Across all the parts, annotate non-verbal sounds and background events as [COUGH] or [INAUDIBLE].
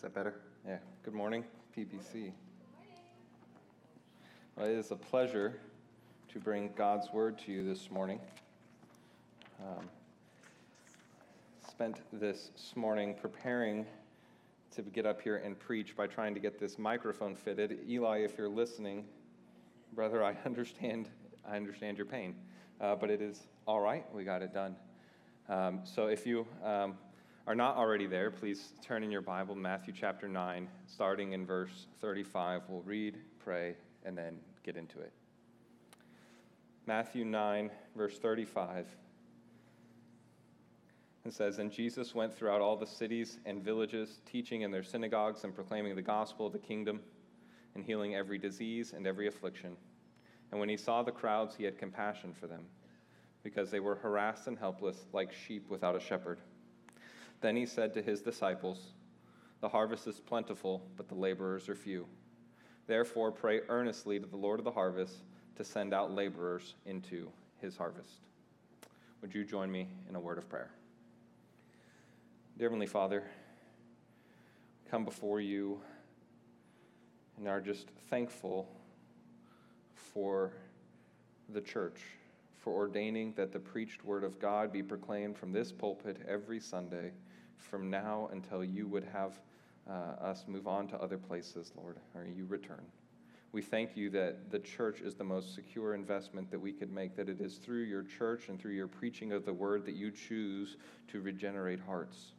Is that better? Yeah. Good morning, PBC. Well, it is a pleasure to bring God's word to you this morning. Um, spent this morning preparing to get up here and preach by trying to get this microphone fitted. Eli, if you're listening, brother, I [LAUGHS] understand. I understand your pain, uh, but it is all right. We got it done. Um, so if you um, are not already there, please turn in your Bible, Matthew chapter 9, starting in verse 35. We'll read, pray, and then get into it. Matthew 9, verse 35. It says, And Jesus went throughout all the cities and villages, teaching in their synagogues and proclaiming the gospel of the kingdom, and healing every disease and every affliction. And when he saw the crowds, he had compassion for them, because they were harassed and helpless, like sheep without a shepherd. Then he said to his disciples, The harvest is plentiful, but the laborers are few. Therefore, pray earnestly to the Lord of the harvest to send out laborers into his harvest. Would you join me in a word of prayer? Dear Heavenly Father, come before you and are just thankful for the church, for ordaining that the preached word of God be proclaimed from this pulpit every Sunday from now until you would have uh, us move on to other places, Lord, or you return. We thank you that the church is the most secure investment that we could make, that it is through your church and through your preaching of the word that you choose to regenerate hearts.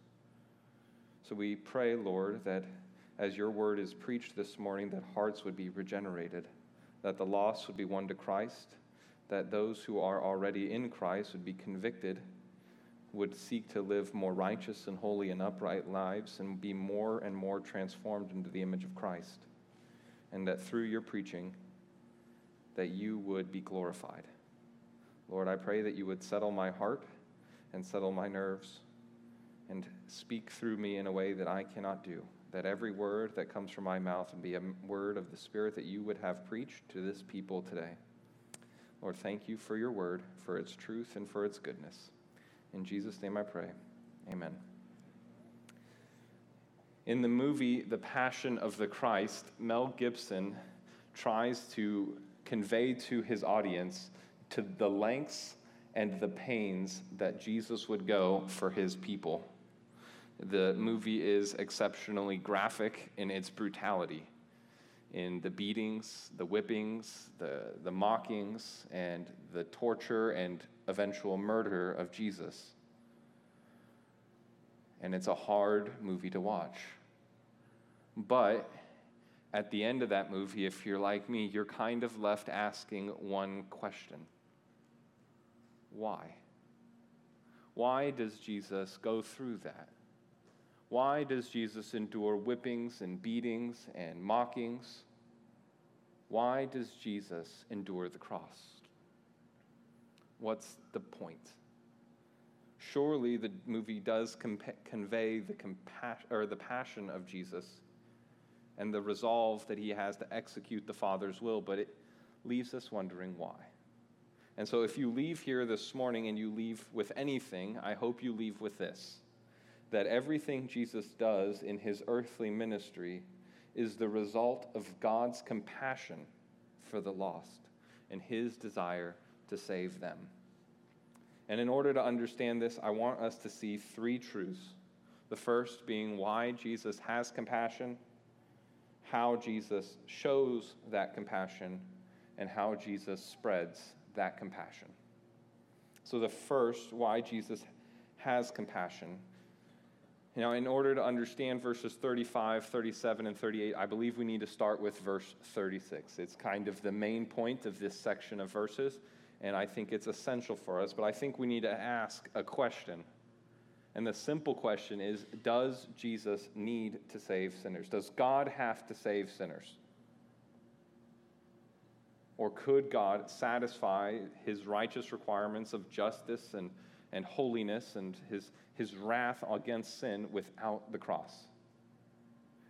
So we pray, Lord, that as your word is preached this morning, that hearts would be regenerated, that the lost would be won to Christ, that those who are already in Christ would be convicted would seek to live more righteous and holy and upright lives and be more and more transformed into the image of Christ. And that through your preaching, that you would be glorified. Lord, I pray that you would settle my heart and settle my nerves and speak through me in a way that I cannot do. That every word that comes from my mouth would be a word of the Spirit that you would have preached to this people today. Lord, thank you for your word, for its truth, and for its goodness. In Jesus' name I pray. Amen. In the movie The Passion of the Christ, Mel Gibson tries to convey to his audience to the lengths and the pains that Jesus would go for his people. The movie is exceptionally graphic in its brutality, in the beatings, the whippings, the, the mockings, and the torture and eventual murder of Jesus. And it's a hard movie to watch. But at the end of that movie, if you're like me, you're kind of left asking one question Why? Why does Jesus go through that? Why does Jesus endure whippings and beatings and mockings? Why does Jesus endure the cross? What's the point? Surely the movie does convey the, compa- or the passion of Jesus and the resolve that he has to execute the Father's will, but it leaves us wondering why. And so, if you leave here this morning and you leave with anything, I hope you leave with this that everything Jesus does in his earthly ministry is the result of God's compassion for the lost and his desire to save them. And in order to understand this, I want us to see three truths. The first being why Jesus has compassion, how Jesus shows that compassion, and how Jesus spreads that compassion. So, the first, why Jesus has compassion. Now, in order to understand verses 35, 37, and 38, I believe we need to start with verse 36. It's kind of the main point of this section of verses and I think it's essential for us. But I think we need to ask a question. And the simple question is Does Jesus need to save sinners? Does God have to save sinners? Or could God satisfy his righteous requirements of justice and, and holiness and his, his wrath against sin without the cross?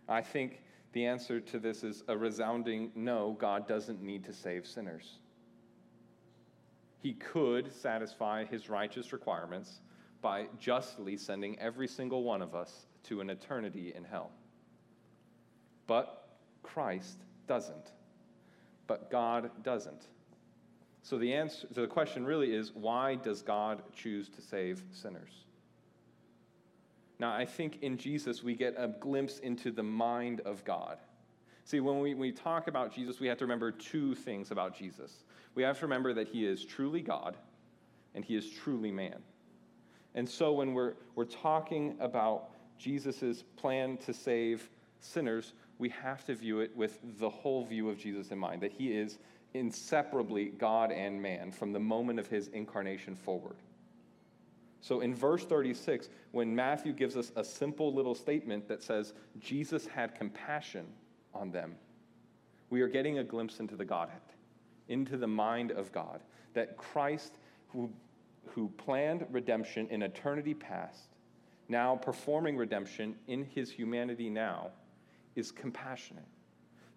I think the answer to this is a resounding no, God doesn't need to save sinners he could satisfy his righteous requirements by justly sending every single one of us to an eternity in hell. but Christ doesn't. But God doesn't. So the answer to the question really is why does God choose to save sinners? Now, I think in Jesus we get a glimpse into the mind of God. See, when we, we talk about Jesus, we have to remember two things about Jesus. We have to remember that he is truly God and he is truly man. And so when we're, we're talking about Jesus' plan to save sinners, we have to view it with the whole view of Jesus in mind, that he is inseparably God and man from the moment of his incarnation forward. So in verse 36, when Matthew gives us a simple little statement that says, Jesus had compassion on them, we are getting a glimpse into the Godhead, into the mind of God, that Christ, who, who planned redemption in eternity past, now performing redemption in his humanity now, is compassionate.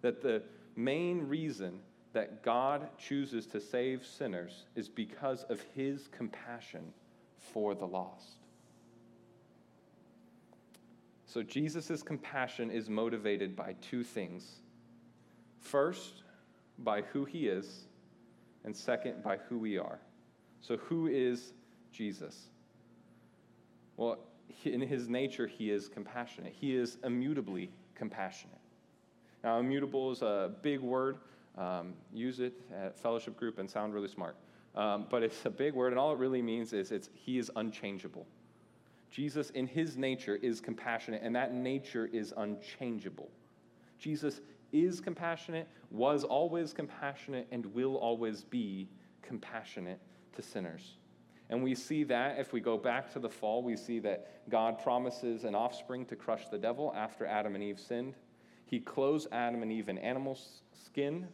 That the main reason that God chooses to save sinners is because of his compassion for the lost. So Jesus' compassion is motivated by two things. First, by who he is, and second, by who we are. So, who is Jesus? Well, in his nature, he is compassionate. He is immutably compassionate. Now, immutable is a big word. Um, use it at fellowship group and sound really smart. Um, but it's a big word, and all it really means is it's, he is unchangeable. Jesus, in his nature, is compassionate, and that nature is unchangeable. Jesus is compassionate, was always compassionate, and will always be compassionate to sinners. And we see that if we go back to the fall, we see that God promises an offspring to crush the devil after Adam and Eve sinned. He clothes Adam and Eve in animal skin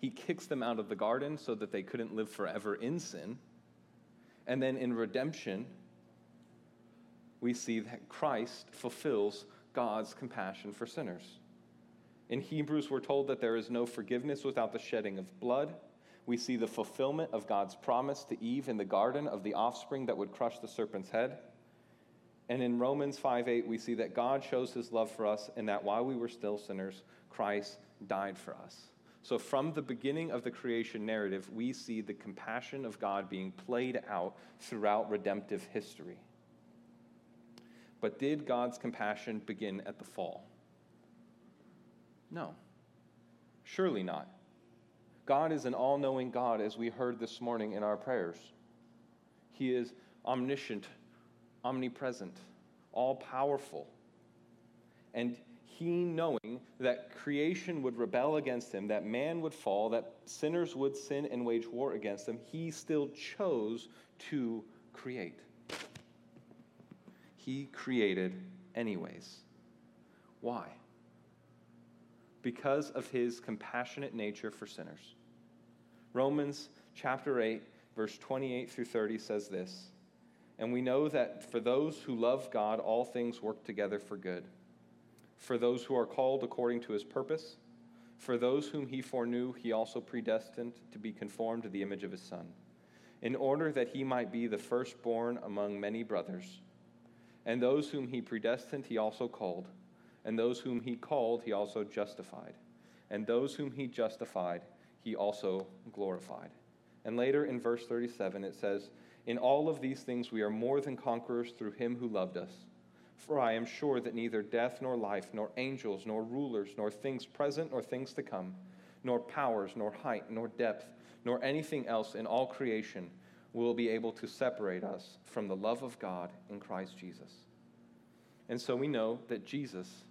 he kicks them out of the garden so that they couldn't live forever in sin. And then in redemption, we see that Christ fulfills God's compassion for sinners. In Hebrews, we're told that there is no forgiveness without the shedding of blood. We see the fulfillment of God's promise to Eve in the garden of the offspring that would crush the serpent's head. And in Romans 5 8, we see that God shows his love for us and that while we were still sinners, Christ died for us. So, from the beginning of the creation narrative, we see the compassion of God being played out throughout redemptive history. But did God's compassion begin at the fall? No. Surely not. God is an all knowing God, as we heard this morning in our prayers. He is omniscient, omnipresent, all powerful. And he knowing that creation would rebel against him, that man would fall, that sinners would sin and wage war against him, he still chose to create. He created anyways. Why? Because of his compassionate nature for sinners. Romans chapter 8, verse 28 through 30 says this And we know that for those who love God, all things work together for good for those who are called according to his purpose. For those whom he foreknew, he also predestined to be conformed to the image of his Son, in order that he might be the firstborn among many brothers. And those whom he predestined, he also called. And those whom he called, he also justified. And those whom he justified, he also glorified. And later in verse 37, it says, In all of these things we are more than conquerors through him who loved us. For I am sure that neither death nor life, nor angels, nor rulers, nor things present, nor things to come, nor powers, nor height, nor depth, nor anything else in all creation will be able to separate us from the love of God in Christ Jesus. And so we know that Jesus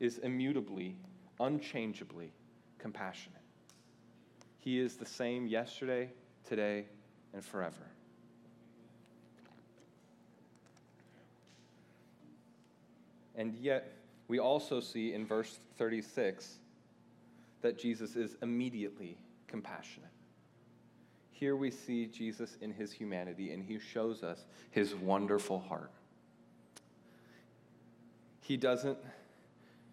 is immutably, unchangeably compassionate. He is the same yesterday, today, and forever. And yet, we also see in verse 36 that Jesus is immediately compassionate. Here we see Jesus in his humanity, and he shows us his wonderful heart. He doesn't,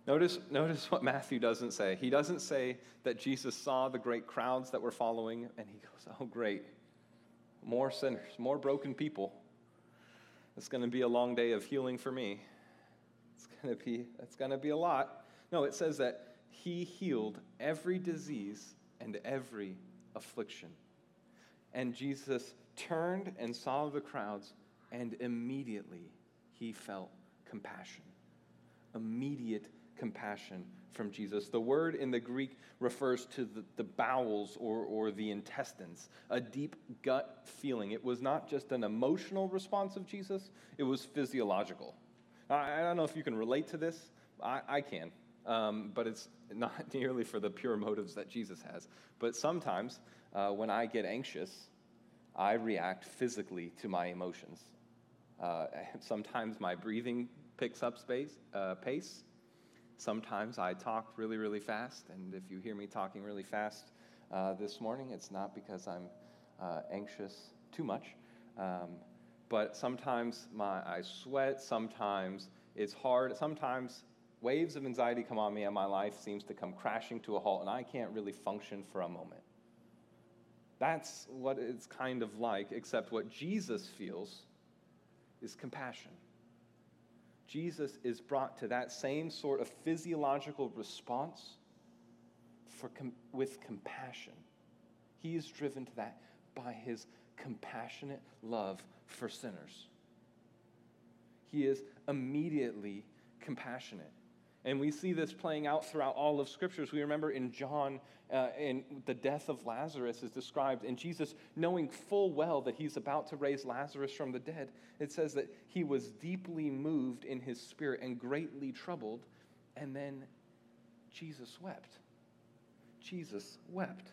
notice, notice what Matthew doesn't say. He doesn't say that Jesus saw the great crowds that were following, and he goes, Oh, great, more sinners, more broken people. It's going to be a long day of healing for me going to be, it's going to be a lot. No, it says that he healed every disease and every affliction. And Jesus turned and saw the crowds, and immediately he felt compassion. Immediate compassion from Jesus. The word in the Greek refers to the, the bowels or, or the intestines, a deep gut feeling. It was not just an emotional response of Jesus, it was physiological. I, I don't know if you can relate to this. I, I can, um, but it's [LAUGHS] not nearly for the pure motives that Jesus has. But sometimes uh, when I get anxious, I react physically to my emotions. Uh, [LAUGHS] sometimes my breathing picks up space, uh, pace. Sometimes I talk really, really fast. And if you hear me talking really fast uh, this morning, it's not because I'm uh, anxious too much. Um, but sometimes my, I sweat. Sometimes it's hard. Sometimes waves of anxiety come on me and my life seems to come crashing to a halt and I can't really function for a moment. That's what it's kind of like, except what Jesus feels is compassion. Jesus is brought to that same sort of physiological response for com- with compassion. He is driven to that by his compassionate love for sinners. He is immediately compassionate. And we see this playing out throughout all of scriptures. We remember in John, uh, in the death of Lazarus is described, and Jesus, knowing full well that he's about to raise Lazarus from the dead, it says that he was deeply moved in his spirit and greatly troubled. And then Jesus wept. Jesus wept.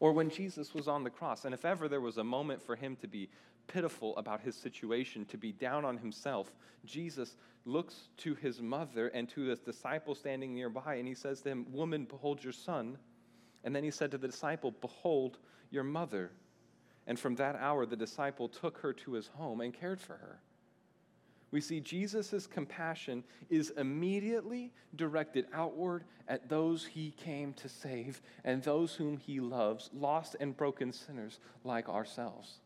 Or when Jesus was on the cross, and if ever there was a moment for him to be pitiful about his situation, to be down on himself, Jesus looks to his mother and to his disciple standing nearby, and he says to him, Woman, behold your son. And then he said to the disciple, Behold your mother. And from that hour, the disciple took her to his home and cared for her. We see Jesus' compassion is immediately directed outward at those he came to save and those whom he loves, lost and broken sinners like ourselves.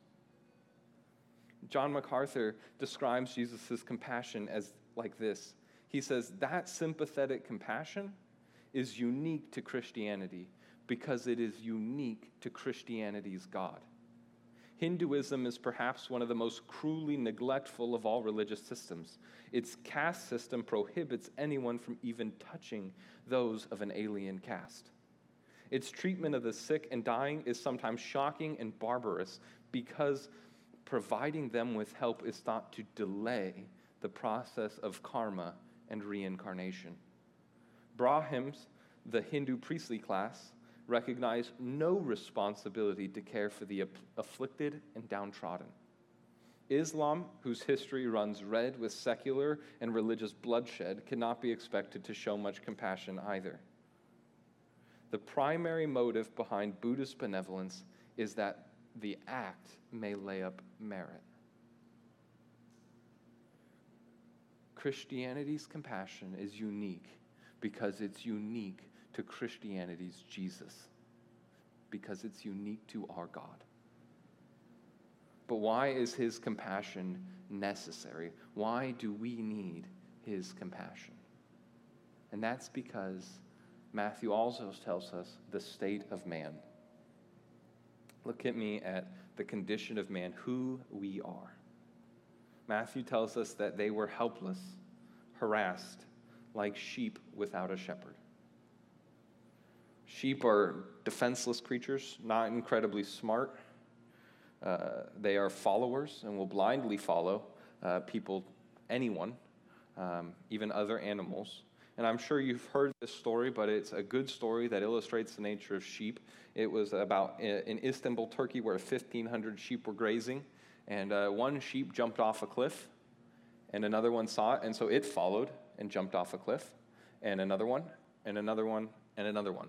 John MacArthur describes Jesus' compassion as like this. He says, That sympathetic compassion is unique to Christianity because it is unique to Christianity's God. Hinduism is perhaps one of the most cruelly neglectful of all religious systems. Its caste system prohibits anyone from even touching those of an alien caste. Its treatment of the sick and dying is sometimes shocking and barbarous because providing them with help is thought to delay the process of karma and reincarnation. Brahmins, the Hindu priestly class, recognize no responsibility to care for the afflicted and downtrodden. Islam, whose history runs red with secular and religious bloodshed, cannot be expected to show much compassion either. The primary motive behind Buddhist benevolence is that the act may lay up merit. Christianity's compassion is unique because it's unique to Christianity's Jesus, because it's unique to our God. But why is his compassion necessary? Why do we need his compassion? And that's because Matthew also tells us the state of man. Look at me at the condition of man, who we are. Matthew tells us that they were helpless, harassed, like sheep without a shepherd. Sheep are defenseless creatures, not incredibly smart. Uh, they are followers and will blindly follow uh, people, anyone, um, even other animals. And I'm sure you've heard this story, but it's a good story that illustrates the nature of sheep. It was about in Istanbul, Turkey, where 1,500 sheep were grazing, and uh, one sheep jumped off a cliff, and another one saw it, and so it followed and jumped off a cliff, and another one, and another one, and another one.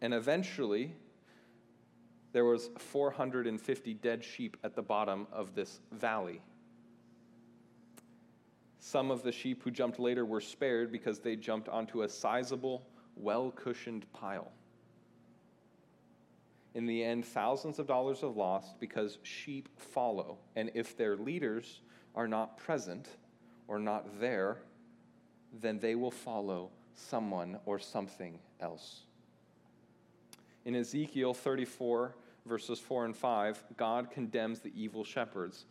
And eventually, there was 450 dead sheep at the bottom of this valley some of the sheep who jumped later were spared because they jumped onto a sizable, well cushioned pile. In the end, thousands of dollars are lost because sheep follow, and if their leaders are not present or not there, then they will follow someone or something else. In Ezekiel 34, verses 4 and 5, God condemns the evil shepherds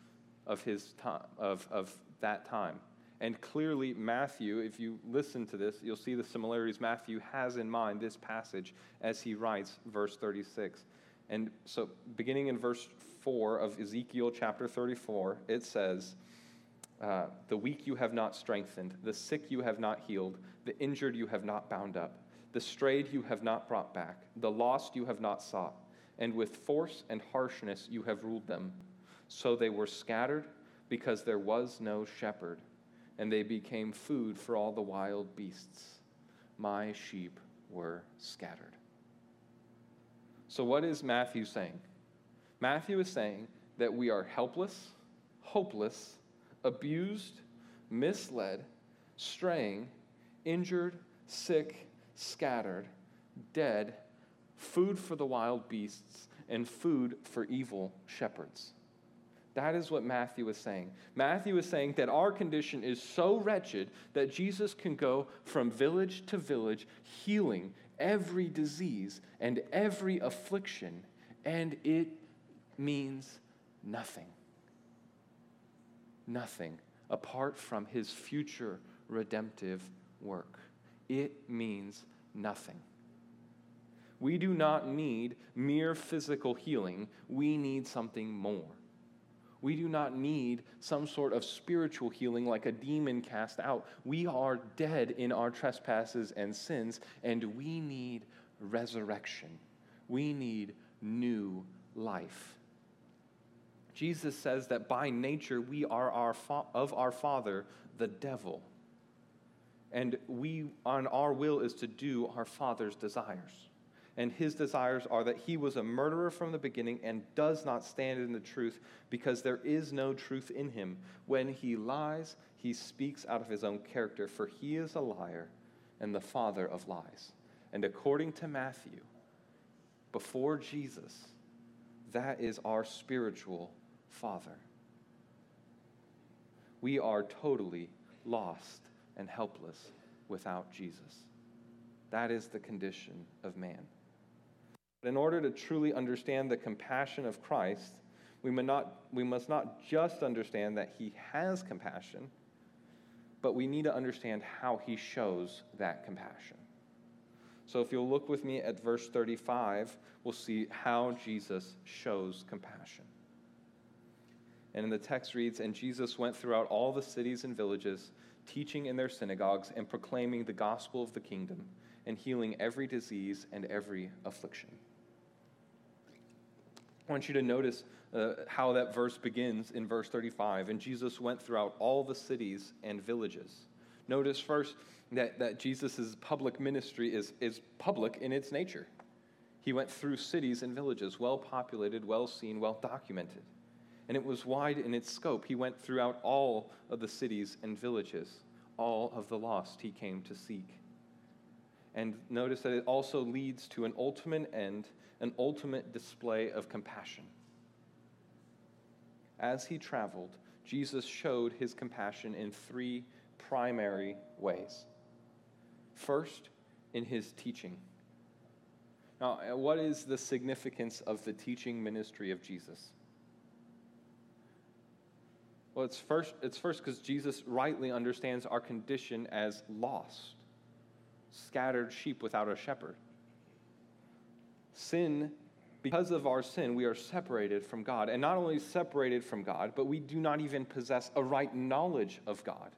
of, his time, of, of that time. And clearly, Matthew, if you listen to this, you'll see the similarities Matthew has in mind this passage as he writes verse 36. And so, beginning in verse 4 of Ezekiel chapter 34, it says, uh, The weak you have not strengthened, the sick you have not healed, the injured you have not bound up, the strayed you have not brought back, the lost you have not sought, and with force and harshness you have ruled them. So they were scattered because there was no shepherd, and they became food for all the wild beasts. My sheep were scattered. So, what is Matthew saying? Matthew is saying that we are helpless, hopeless, abused, misled, straying, injured, sick, scattered, dead, food for the wild beasts, and food for evil shepherds. That is what Matthew is saying. Matthew is saying that our condition is so wretched that Jesus can go from village to village, healing every disease and every affliction, and it means nothing. Nothing apart from his future redemptive work. It means nothing. We do not need mere physical healing, we need something more. We do not need some sort of spiritual healing like a demon cast out. We are dead in our trespasses and sins, and we need resurrection. We need new life. Jesus says that by nature we are our fa- of our father, the devil. And we on our will is to do our father's desires and his desires are that he was a murderer from the beginning and does not stand in the truth because there is no truth in him. When he lies, he speaks out of his own character, for he is a liar and the father of lies. And according to Matthew, before Jesus, that is our spiritual father. We are totally lost and helpless without Jesus. That is the condition of man. But in order to truly understand the compassion of Christ, we must, not, we must not just understand that he has compassion, but we need to understand how he shows that compassion. So if you'll look with me at verse 35, we'll see how Jesus shows compassion. And the text reads, And Jesus went throughout all the cities and villages, teaching in their synagogues and proclaiming the gospel of the kingdom, and healing every disease and every affliction. I want you to notice uh, how that verse begins in verse 35. And Jesus went throughout all the cities and villages. Notice first that, that Jesus' public ministry is, is public in its nature. He went through cities and villages, well populated, well seen, well documented. And it was wide in its scope. He went throughout all of the cities and villages, all of the lost he came to seek. And notice that it also leads to an ultimate end an ultimate display of compassion. As he traveled, Jesus showed his compassion in three primary ways. First, in his teaching. Now, uh, what is the significance of the teaching ministry of Jesus? Well, it's first it's first because Jesus rightly understands our condition as lost, scattered sheep without a shepherd. Sin, because of our sin, we are separated from God. And not only separated from God, but we do not even possess a right knowledge of God.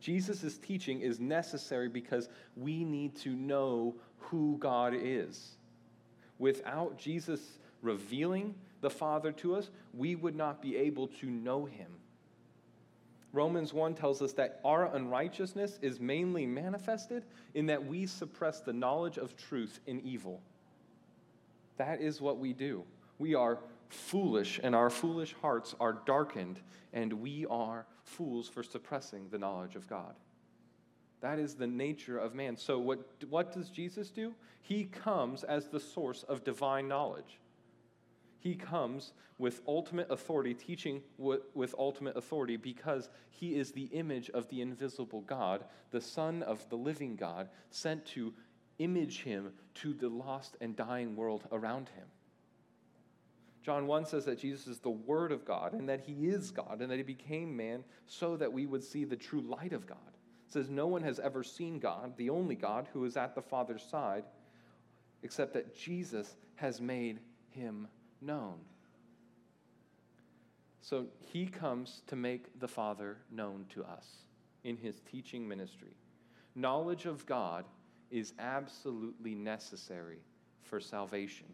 Jesus' teaching is necessary because we need to know who God is. Without Jesus revealing the Father to us, we would not be able to know him. Romans 1 tells us that our unrighteousness is mainly manifested in that we suppress the knowledge of truth in evil. That is what we do. We are foolish, and our foolish hearts are darkened, and we are fools for suppressing the knowledge of God. That is the nature of man. So, what, what does Jesus do? He comes as the source of divine knowledge. He comes with ultimate authority, teaching with ultimate authority because he is the image of the invisible God, the Son of the living God, sent to image him to the lost and dying world around him. John 1 says that Jesus is the Word of God and that He is God and that He became man so that we would see the true light of God. It says, No one has ever seen God, the only God who is at the Father's side, except that Jesus has made Him known. So He comes to make the Father known to us in His teaching ministry. Knowledge of God is absolutely necessary for salvation.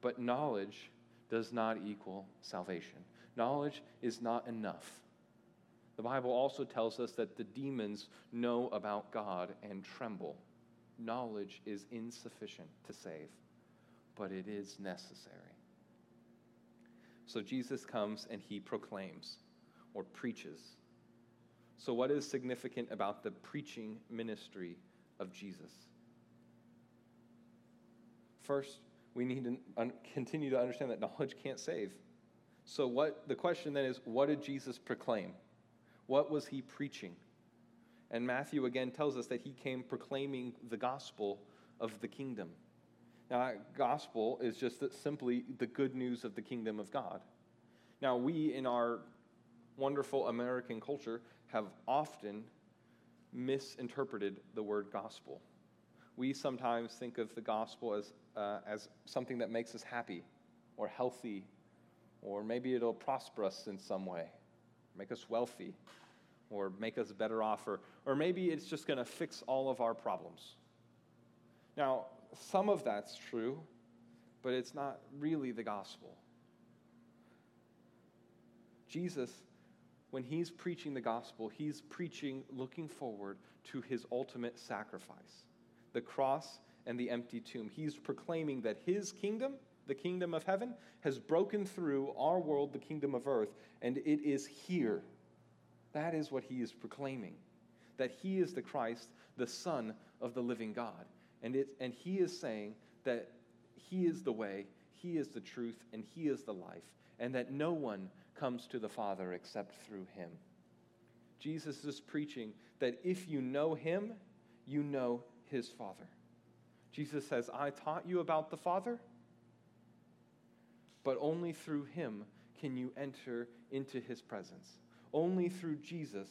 But knowledge does not equal salvation. Knowledge is not enough. The Bible also tells us that the demons know about God and tremble. Knowledge is insufficient to save, but it is necessary. So Jesus comes and he proclaims or preaches. So, what is significant about the preaching ministry of Jesus? First, we need to continue to understand that knowledge can't save. So what the question then is what did Jesus proclaim? What was he preaching? And Matthew again tells us that he came proclaiming the gospel of the kingdom. Now, gospel is just simply the good news of the kingdom of God. Now, we in our wonderful American culture have often misinterpreted the word gospel. We sometimes think of the gospel as uh, as something that makes us happy or healthy, or maybe it'll prosper us in some way, make us wealthy, or make us better off, or, or maybe it's just going to fix all of our problems. Now, some of that's true, but it's not really the gospel. Jesus, when he's preaching the gospel, he's preaching looking forward to his ultimate sacrifice. The cross and the empty tomb. He's proclaiming that his kingdom, the kingdom of heaven, has broken through our world, the kingdom of earth, and it is here. That is what he is proclaiming. That he is the Christ, the Son of the living God. And, it, and he is saying that he is the way, he is the truth, and he is the life, and that no one comes to the Father except through him. Jesus is preaching that if you know him, you know his Father. Jesus says, I taught you about the Father, but only through him can you enter into his presence. Only through Jesus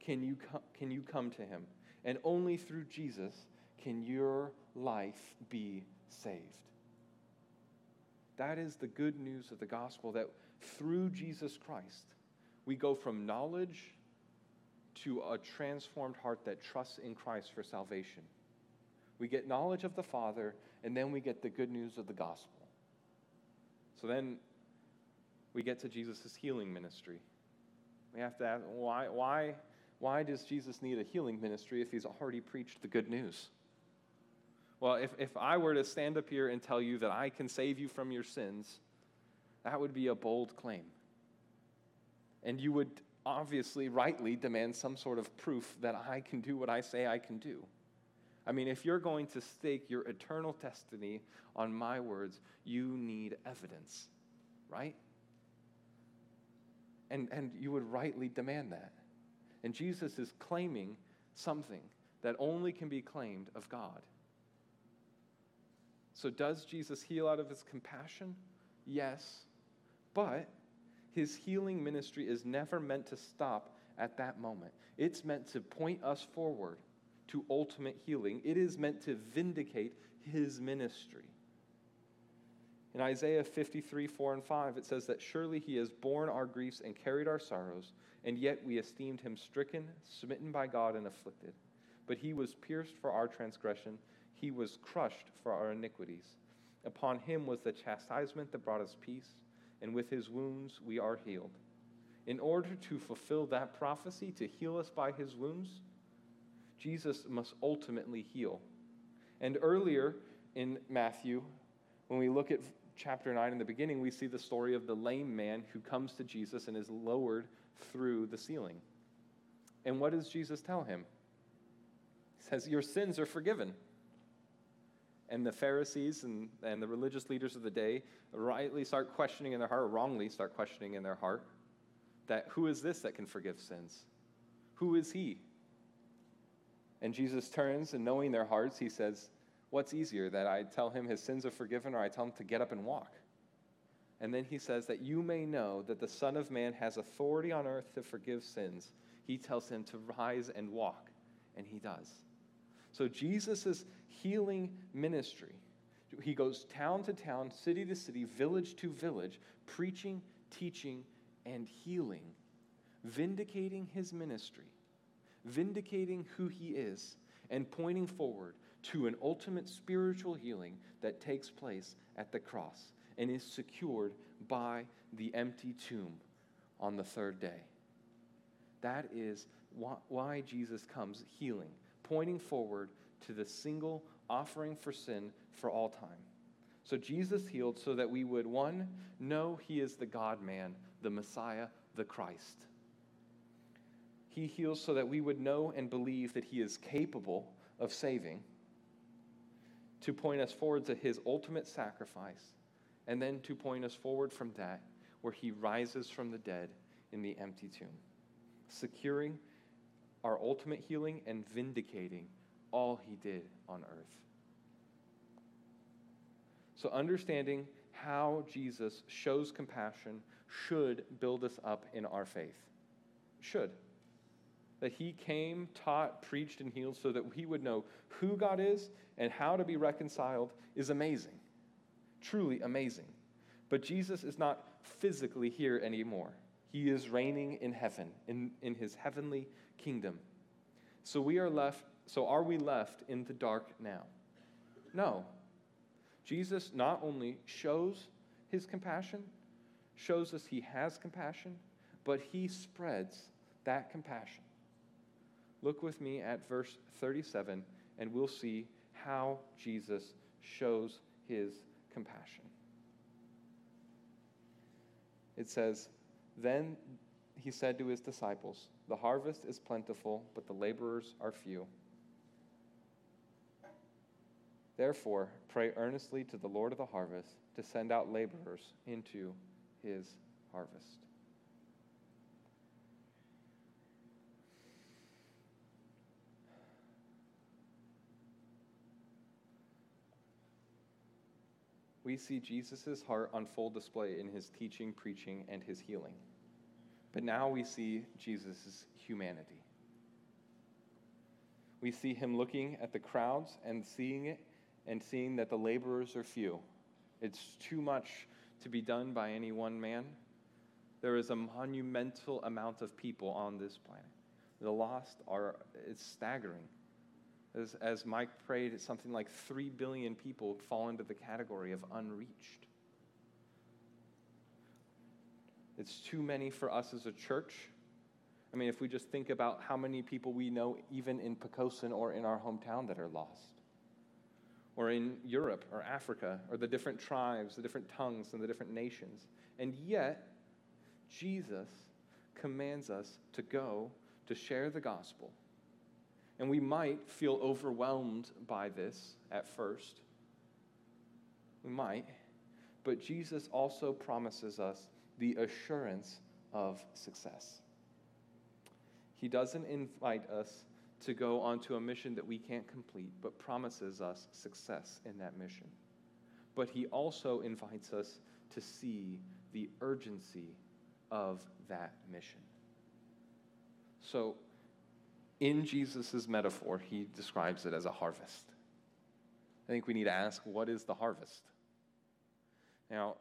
can you, co- can you come to him. And only through Jesus can your life be saved. That is the good news of the gospel that through Jesus Christ, we go from knowledge to a transformed heart that trusts in Christ for salvation we get knowledge of the Father, and then we get the good news of the gospel. So then we get to Jesus' healing ministry. We have to ask why, why, why does Jesus need a healing ministry if he's already preached the good news? Well, if, if I were to stand up here and tell you that I can save you from your sins, that would be a bold claim. And you would obviously, rightly, demand some sort of proof that I can do what I say I can do. I mean, if you're going to stake your eternal destiny on my words, you need evidence, right? And, and you would rightly demand that. And Jesus is claiming something that only can be claimed of God. So, does Jesus heal out of his compassion? Yes. But his healing ministry is never meant to stop at that moment, it's meant to point us forward to ultimate healing. It is meant to vindicate his ministry. In Isaiah 53, 4 and 5, it says that surely he has borne our griefs and carried our sorrows, and yet we esteemed him stricken, smitten by God, and afflicted. But he was pierced for our transgression, he was crushed for our iniquities. Upon him was the chastisement that brought us peace, and with his wounds we are healed. In order to fulfill that prophecy, to heal us by his wounds, Jesus must ultimately heal. And earlier in Matthew, when we look at chapter 9 in the beginning, we see the story of the lame man who comes to Jesus and is lowered through the ceiling. And what does Jesus tell him? He says, Your sins are forgiven. And the Pharisees and, and the religious leaders of the day rightly start questioning in their heart, or wrongly start questioning in their heart, that who is this that can forgive sins? Who is he? And Jesus turns and knowing their hearts, he says, What's easier, that I tell him his sins are forgiven or I tell him to get up and walk? And then he says that you may know that the Son of Man has authority on earth to forgive sins. He tells him to rise and walk, and he does. So Jesus' healing ministry, he goes town to town, city to city, village to village, preaching, teaching, and healing, vindicating his ministry, vindicating who he is, and pointing forward to an ultimate spiritual healing that takes place at the cross and is secured by the empty tomb on the third day. That is why Jesus comes healing, pointing forward to the single offering for sin for all time. So Jesus healed so that we would, one, know he is the God man, the Messiah, the Christ. He heals so that we would know and believe that he is capable of saving, to point us forward to his ultimate sacrifice, and then to point us forward from that, where he rises from the dead in the empty tomb, securing our ultimate healing and vindicating all he did on earth. So, understanding how Jesus shows compassion should build us up in our faith. Should. That he came, taught, preached, and healed so that we would know who God is and how to be reconciled is amazing. Truly amazing. But Jesus is not physically here anymore. He is reigning in heaven, in, in his heavenly kingdom. So we are left, so are we left in the dark now? No. Jesus not only shows his compassion, shows us he has compassion, but he spreads that compassion. Look with me at verse 37, and we'll see how Jesus shows his compassion. It says, Then he said to his disciples, The harvest is plentiful, but the laborers are few. Therefore, pray earnestly to the Lord of the harvest to send out laborers into his harvest. We see Jesus' heart on full display in his teaching, preaching, and his healing. But now we see Jesus' humanity. We see him looking at the crowds and seeing it and seeing that the laborers are few. It's too much to be done by any one man. There is a monumental amount of people on this planet. The lost are, it's staggering. As, as Mike prayed, something like 3 billion people fall into the category of unreached. It's too many for us as a church. I mean, if we just think about how many people we know, even in Poquoson or in our hometown, that are lost or in Europe or Africa or the different tribes, the different tongues, and the different nations. And yet, Jesus commands us to go to share the gospel. And we might feel overwhelmed by this at first. We might. But Jesus also promises us the assurance of success. He doesn't invite us to go onto a mission that we can't complete, but promises us success in that mission. But he also invites us to see the urgency of that mission. So, in Jesus' metaphor, he describes it as a harvest. I think we need to ask what is the harvest? Now,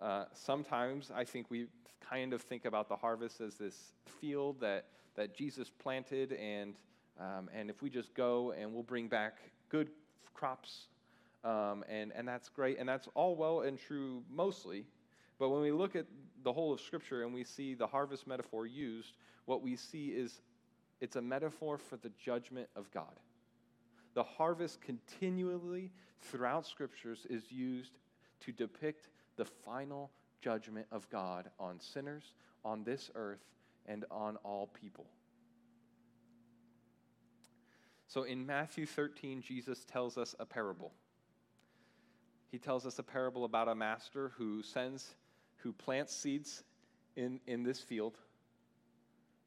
uh, sometimes I think we kind of think about the harvest as this field that, that Jesus planted and um, and if we just go and we'll bring back good crops, um, and, and that's great, and that's all well and true mostly. But when we look at the whole of Scripture and we see the harvest metaphor used, what we see is it's a metaphor for the judgment of God. The harvest continually throughout Scriptures is used to depict the final judgment of God on sinners, on this earth, and on all people. So in Matthew 13, Jesus tells us a parable. he tells us a parable about a master who sends, who plants seeds in, in this field,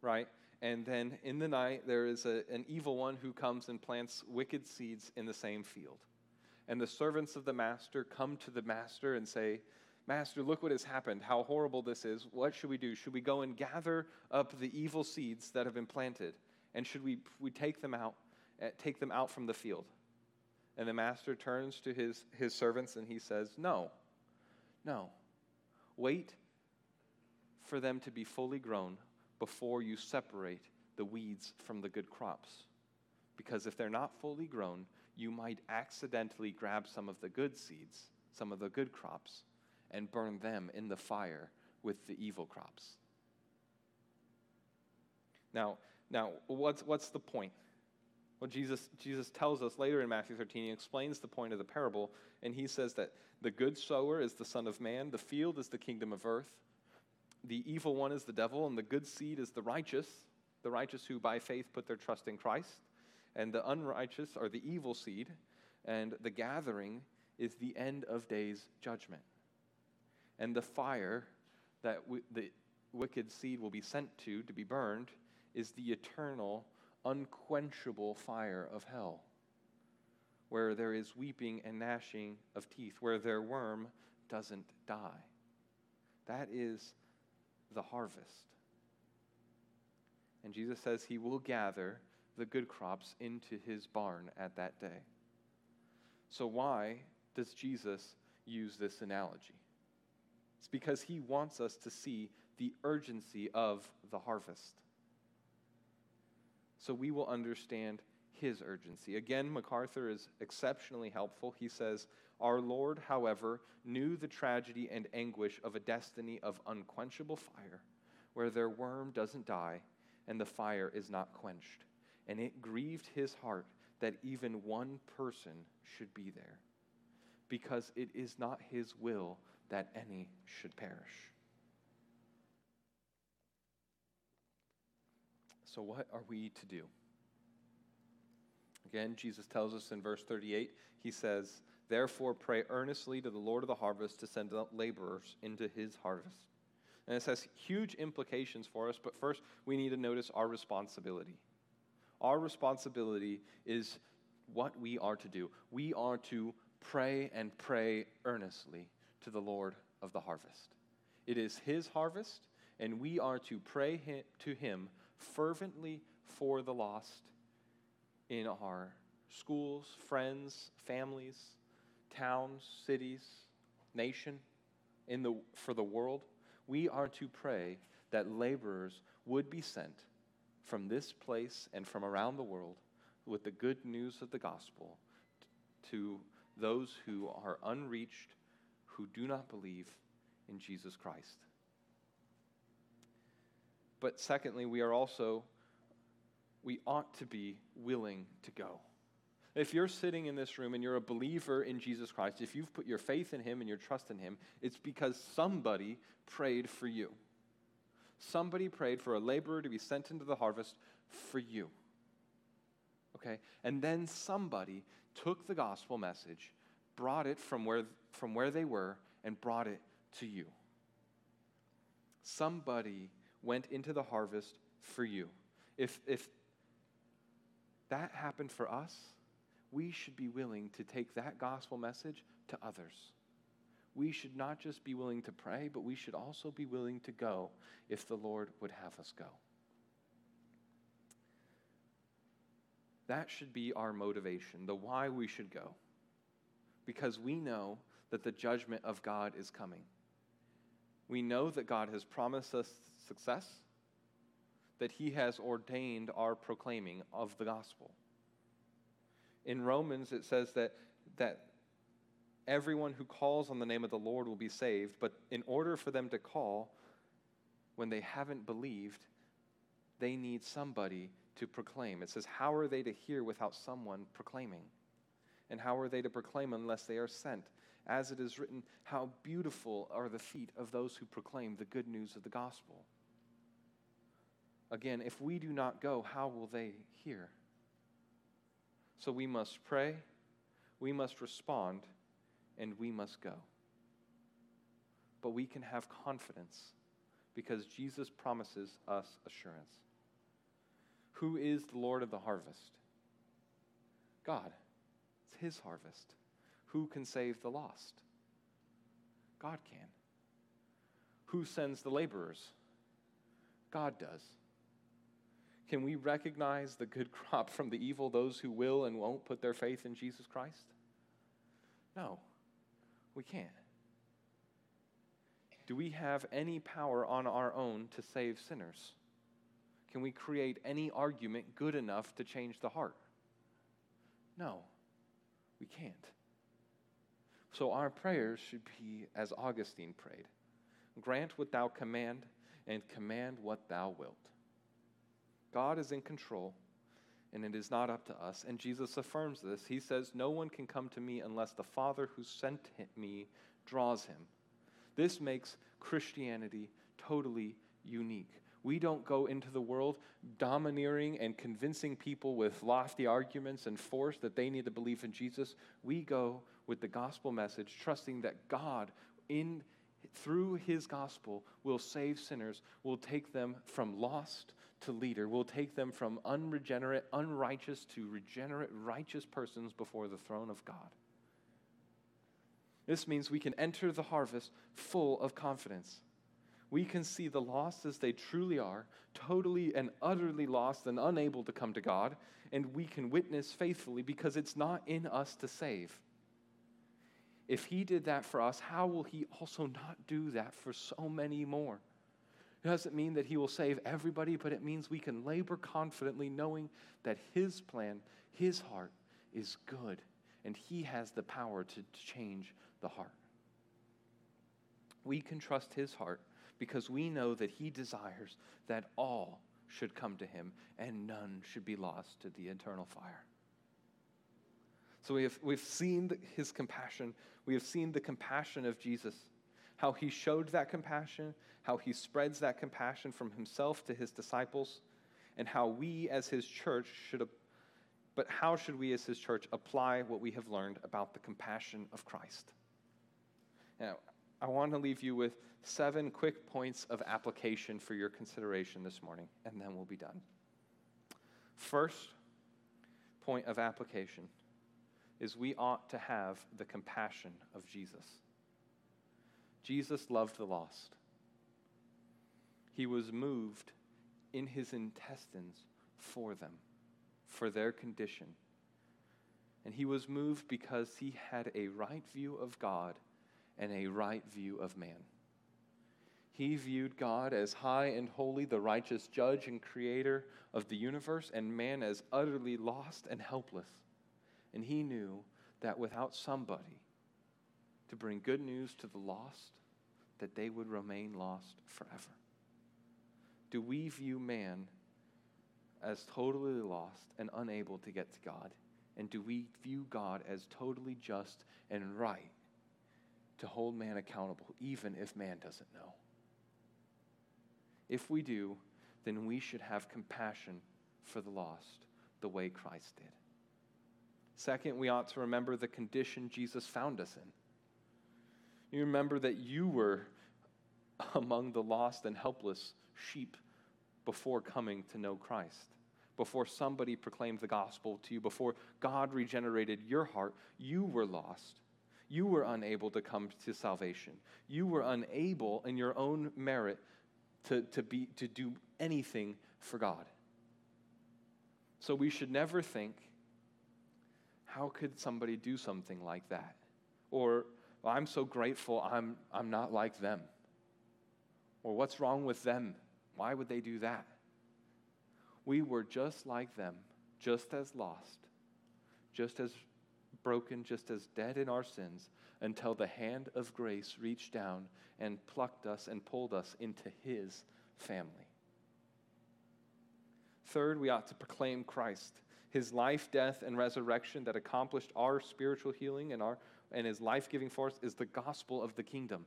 right? And then in the night, there is a, an evil one who comes and plants wicked seeds in the same field. And the servants of the master come to the master and say, Master, look what has happened, how horrible this is. What should we do? Should we go and gather up the evil seeds that have been planted? And should we, we take them out, eh, take them out from the field? And the master turns to his, his servants and he says, No, no. Wait for them to be fully grown before you separate the weeds from the good crops. Because if they're not fully grown, you might accidentally grab some of the good seeds, some of the good crops, and burn them in the fire with the evil crops. Now, now what's, what's the point? Well, Jesus, Jesus tells us later in Matthew 13, he explains the point of the parable, and he says that the good sower is the Son of Man, the field is the kingdom of earth, the evil one is the devil, and the good seed is the righteous, the righteous who by faith put their trust in Christ, and the unrighteous are the evil seed, and the gathering is the end of days judgment. And the fire that w- the wicked seed will be sent to, to be burned, is the eternal unquenchable fire of hell, where there is weeping and gnashing of teeth, where their worm doesn't die. That is the harvest. And Jesus says he will gather the good crops into his barn at that day. So, why does Jesus use this analogy? It's because he wants us to see the urgency of the harvest so we will understand his urgency. Again, MacArthur is exceptionally helpful. He says, Our Lord, however, knew the tragedy and anguish of a destiny of unquenchable fire, where their worm doesn't die and the fire is not quenched. And it grieved his heart that even one person should be there, because it is not his will that any should perish. So, what are we to do? Again, Jesus tells us in verse 38, he says, Therefore, pray earnestly to the Lord of the harvest to send out laborers into his harvest. And this has huge implications for us, but first we need to notice our responsibility. Our responsibility is what we are to do. We are to pray and pray earnestly to the Lord of the harvest. It is his harvest, and we are to pray to him fervently for the lost in our schools, friends, families, towns, cities, nation, in the, for the world. We are to pray that laborers would be sent from this place and from around the world with the good news of the gospel to those who are unreached, who do not believe in Jesus Christ. But secondly, we are also, we ought to be willing to go. If you're sitting in this room and you're a believer in Jesus Christ, if you've put your faith in Him and your trust in Him, it's because somebody prayed for you. Somebody prayed for a laborer to be sent into the harvest for you. Okay? And then somebody took the gospel message, brought it from where, from where they were, and brought it to you. Somebody went into the harvest for you. If, if that happened for us, we should be willing to take that gospel message to others. We should not just be willing to pray, but we should also be willing to go if the Lord would have us go. That should be our motivation, the why we should go. Because we know that the judgment of God is coming. We know that God has promised us success, that he has ordained our proclaiming of the gospel. In Romans, it says that, that everyone who calls on the name of the Lord will be saved, but in order for them to call, when they haven't believed, they need somebody to proclaim. It says, How are they to hear without someone proclaiming? And how are they to proclaim unless they are sent? As it is written, How beautiful are the feet of those who proclaim the good news of the gospel. Again, if we do not go, how will they hear? So we must pray, we must respond, and we must go. But we can have confidence because Jesus promises us assurance. Who is the Lord of the harvest? God. It's His harvest. Who can save the lost? God can. Who sends the laborers? God does. Can we recognize the good [LAUGHS] crop from the evil, those who will and won't put their faith in Jesus Christ? No, we can't. Do we have any power on our own to save sinners? Can we create any argument good enough to change the heart? No, we can't. So our prayers should be as Augustine prayed Grant what thou command, and command what thou wilt. God is in control, and it is not up to us. And Jesus affirms this. He says, No one can come to me unless the Father who sent me draws him. This makes Christianity totally unique. We don't go into the world domineering and convincing people with lofty arguments and force that they need to believe in Jesus. We go with the gospel message, trusting that God, in through his gospel, will save sinners, will take them from lost to leader, will take them from unregenerate, unrighteous to regenerate, righteous persons before the throne of God. This means we can enter the harvest full of confidence. We can see the lost as they truly are, totally and utterly lost and unable to come to God, and we can witness faithfully because it's not in us to save. If He did that for us, how will He also not do that for so many more? It doesn't mean that He will save everybody, but it means we can labor confidently knowing that His plan, His heart, is good, and He has the power to change the heart. We can trust his heart because we know that he desires that all should come to him and none should be lost to the eternal fire. So we have, we've seen his compassion. We have seen the compassion of Jesus, how he showed that compassion, how he spreads that compassion from himself to his disciples, and how we as his church should, but how should we as his church apply what we have learned about the compassion of Christ? Now, I want to leave you with seven quick points of application for your consideration this morning, and then we'll be done. First point of application is we ought to have the compassion of Jesus. Jesus loved the lost. He was moved in his intestines for them, for their condition. And he was moved because he had a right view of God and a right view of man. He viewed God as high and holy, the righteous judge and creator of the universe, and man as utterly lost and helpless. And he knew that without somebody to bring good news to the lost, that they would remain lost forever. Do we view man as totally lost and unable to get to God? And do we view God as totally just and right to hold man accountable, even if man doesn't know. If we do, then we should have compassion for the lost the way Christ did. Second, we ought to remember the condition Jesus found us in. You remember that you were [LAUGHS] among the lost and helpless sheep before coming to know Christ. Before somebody proclaimed the gospel to you, before God regenerated your heart, you were lost. You were unable to come to salvation. You were unable in your own merit to, to, be, to do anything for God. So we should never think, how could somebody do something like that? Or, well, I'm so grateful I'm, I'm not like them. Or, what's wrong with them? Why would they do that? We were just like them, just as lost, just as broken, just as dead in our sins, until the hand of grace reached down and plucked us and pulled us into his family. Third, we ought to proclaim Christ, his life, death, and resurrection that accomplished our spiritual healing and, our, and his life giving force is the gospel of the kingdom.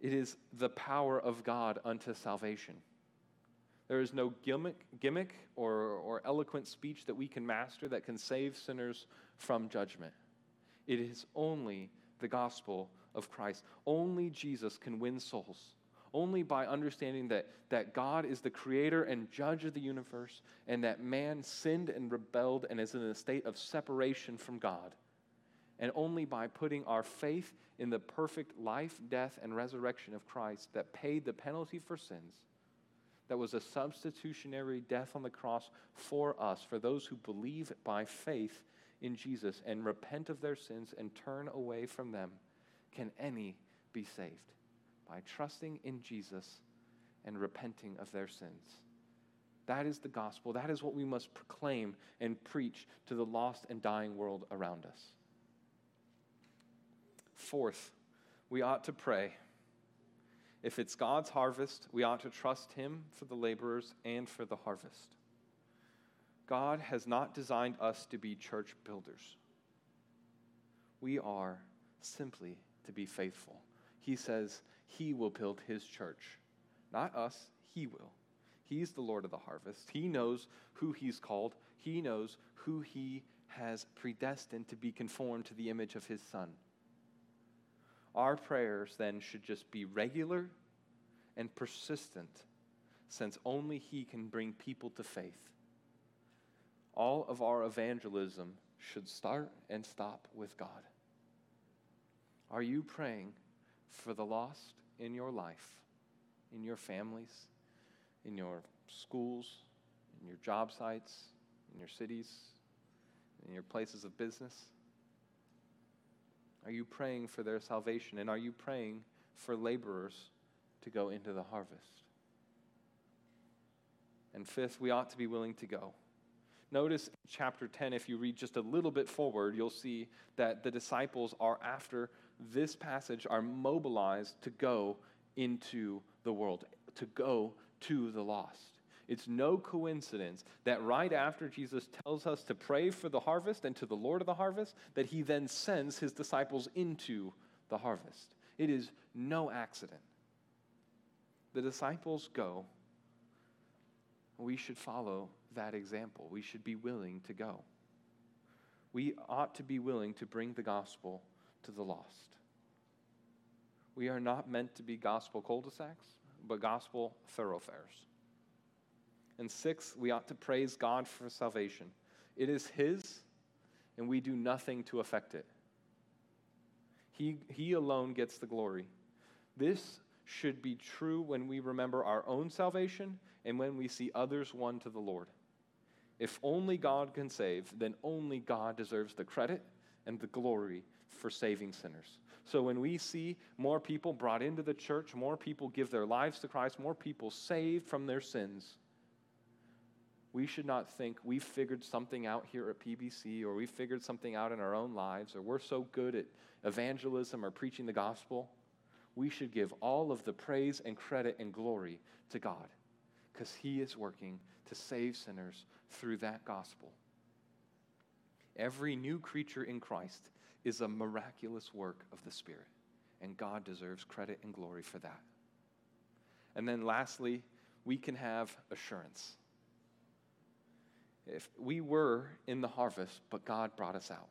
It is the power of God unto salvation. There is no gimmick, gimmick or, or eloquent speech that we can master that can save sinners from judgment. It is only the gospel of Christ. Only Jesus can win souls. Only by understanding that, that God is the creator and judge of the universe, and that man sinned and rebelled and is in a state of separation from God. And only by putting our faith in the perfect life, death, and resurrection of Christ that paid the penalty for sins, that was a substitutionary death on the cross for us, for those who believe by faith in Jesus and repent of their sins and turn away from them, can any be saved by trusting in Jesus and repenting of their sins. That is the gospel. That is what we must proclaim and preach to the lost and dying world around us. Fourth, we ought to pray. If it's God's harvest, we ought to trust Him for the laborers and for the harvest. God has not designed us to be church builders. We are simply to be faithful. He says He will build His church, not us, He will. He's the Lord of the harvest. He knows who He's called, He knows who He has predestined to be conformed to the image of His Son. Our prayers then should just be regular and persistent, since only He can bring people to faith. All of our evangelism should start and stop with God. Are you praying for the lost in your life, in your families, in your schools, in your job sites, in your cities, in your places of business? Are you praying for their salvation? And are you praying for laborers to go into the harvest? And fifth, we ought to be willing to go. Notice chapter 10, if you read just a little bit forward, you'll see that the disciples are, after this passage, are mobilized to go into the world, to go to the lost. It's no coincidence that right after Jesus tells us to pray for the harvest and to the Lord of the harvest, that he then sends his disciples into the harvest. It is no accident. The disciples go. We should follow that example. We should be willing to go. We ought to be willing to bring the gospel to the lost. We are not meant to be gospel cul de sacs, but gospel thoroughfares. And six, we ought to praise God for salvation. It is His, and we do nothing to affect it. He, he alone gets the glory. This should be true when we remember our own salvation and when we see others won to the Lord. If only God can save, then only God deserves the credit and the glory for saving sinners. So when we see more people brought into the church, more people give their lives to Christ, more people saved from their sins, we should not think we've figured something out here at PBC or we've figured something out in our own lives or we're so good at evangelism or preaching the gospel. We should give all of the praise and credit and glory to God because He is working to save sinners through that gospel. Every new creature in Christ is a miraculous work of the Spirit, and God deserves credit and glory for that. And then lastly, we can have assurance if we were in the harvest, but God brought us out.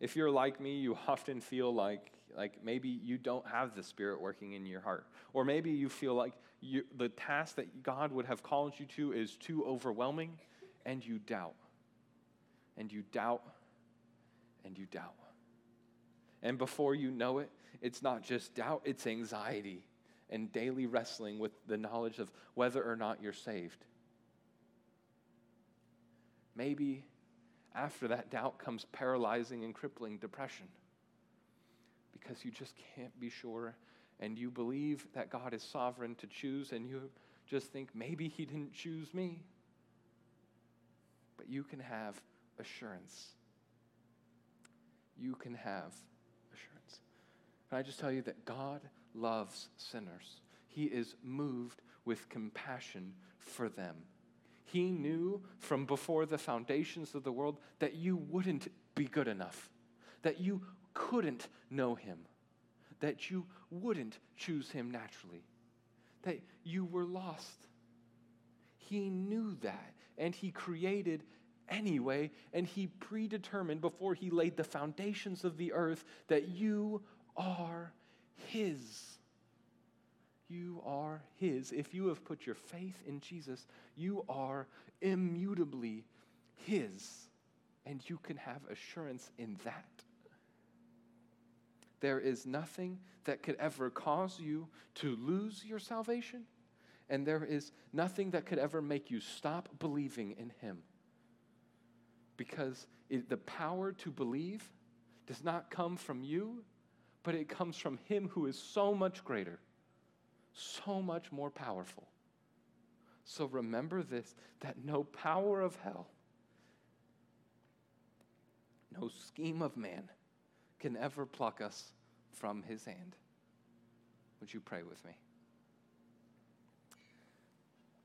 If you're like me, you [LAUGHS] often feel like, like maybe you don't have the Spirit working in your heart. Or maybe you feel like you, the task that God would have called you to is too overwhelming, and you doubt. And you doubt, and you doubt. And before you know it, it's not just doubt, it's anxiety and daily wrestling with the knowledge of whether or not you're saved. Maybe after that doubt comes paralyzing and crippling depression because you just can't be sure and you believe that God is sovereign to choose and you just think maybe He didn't choose me. But you can have assurance. You can have assurance. Can I just tell you that God loves sinners? He is moved with compassion for them. He knew from before the foundations of the world that you wouldn't be good enough, that you couldn't know Him, that you wouldn't choose Him naturally, that you were lost. He knew that, and He created anyway, and He predetermined before He laid the foundations of the earth that you are His. You are His. If you have put your faith in Jesus, you are immutably His, and you can have assurance in that. There is nothing that could ever cause you to lose your salvation, and there is nothing that could ever make you stop believing in Him. Because it, the power to believe does not come from you, but it comes from Him who is so much greater, so much more powerful. So remember this that no power of hell, no scheme of man can ever pluck us from his hand. Would you pray with me?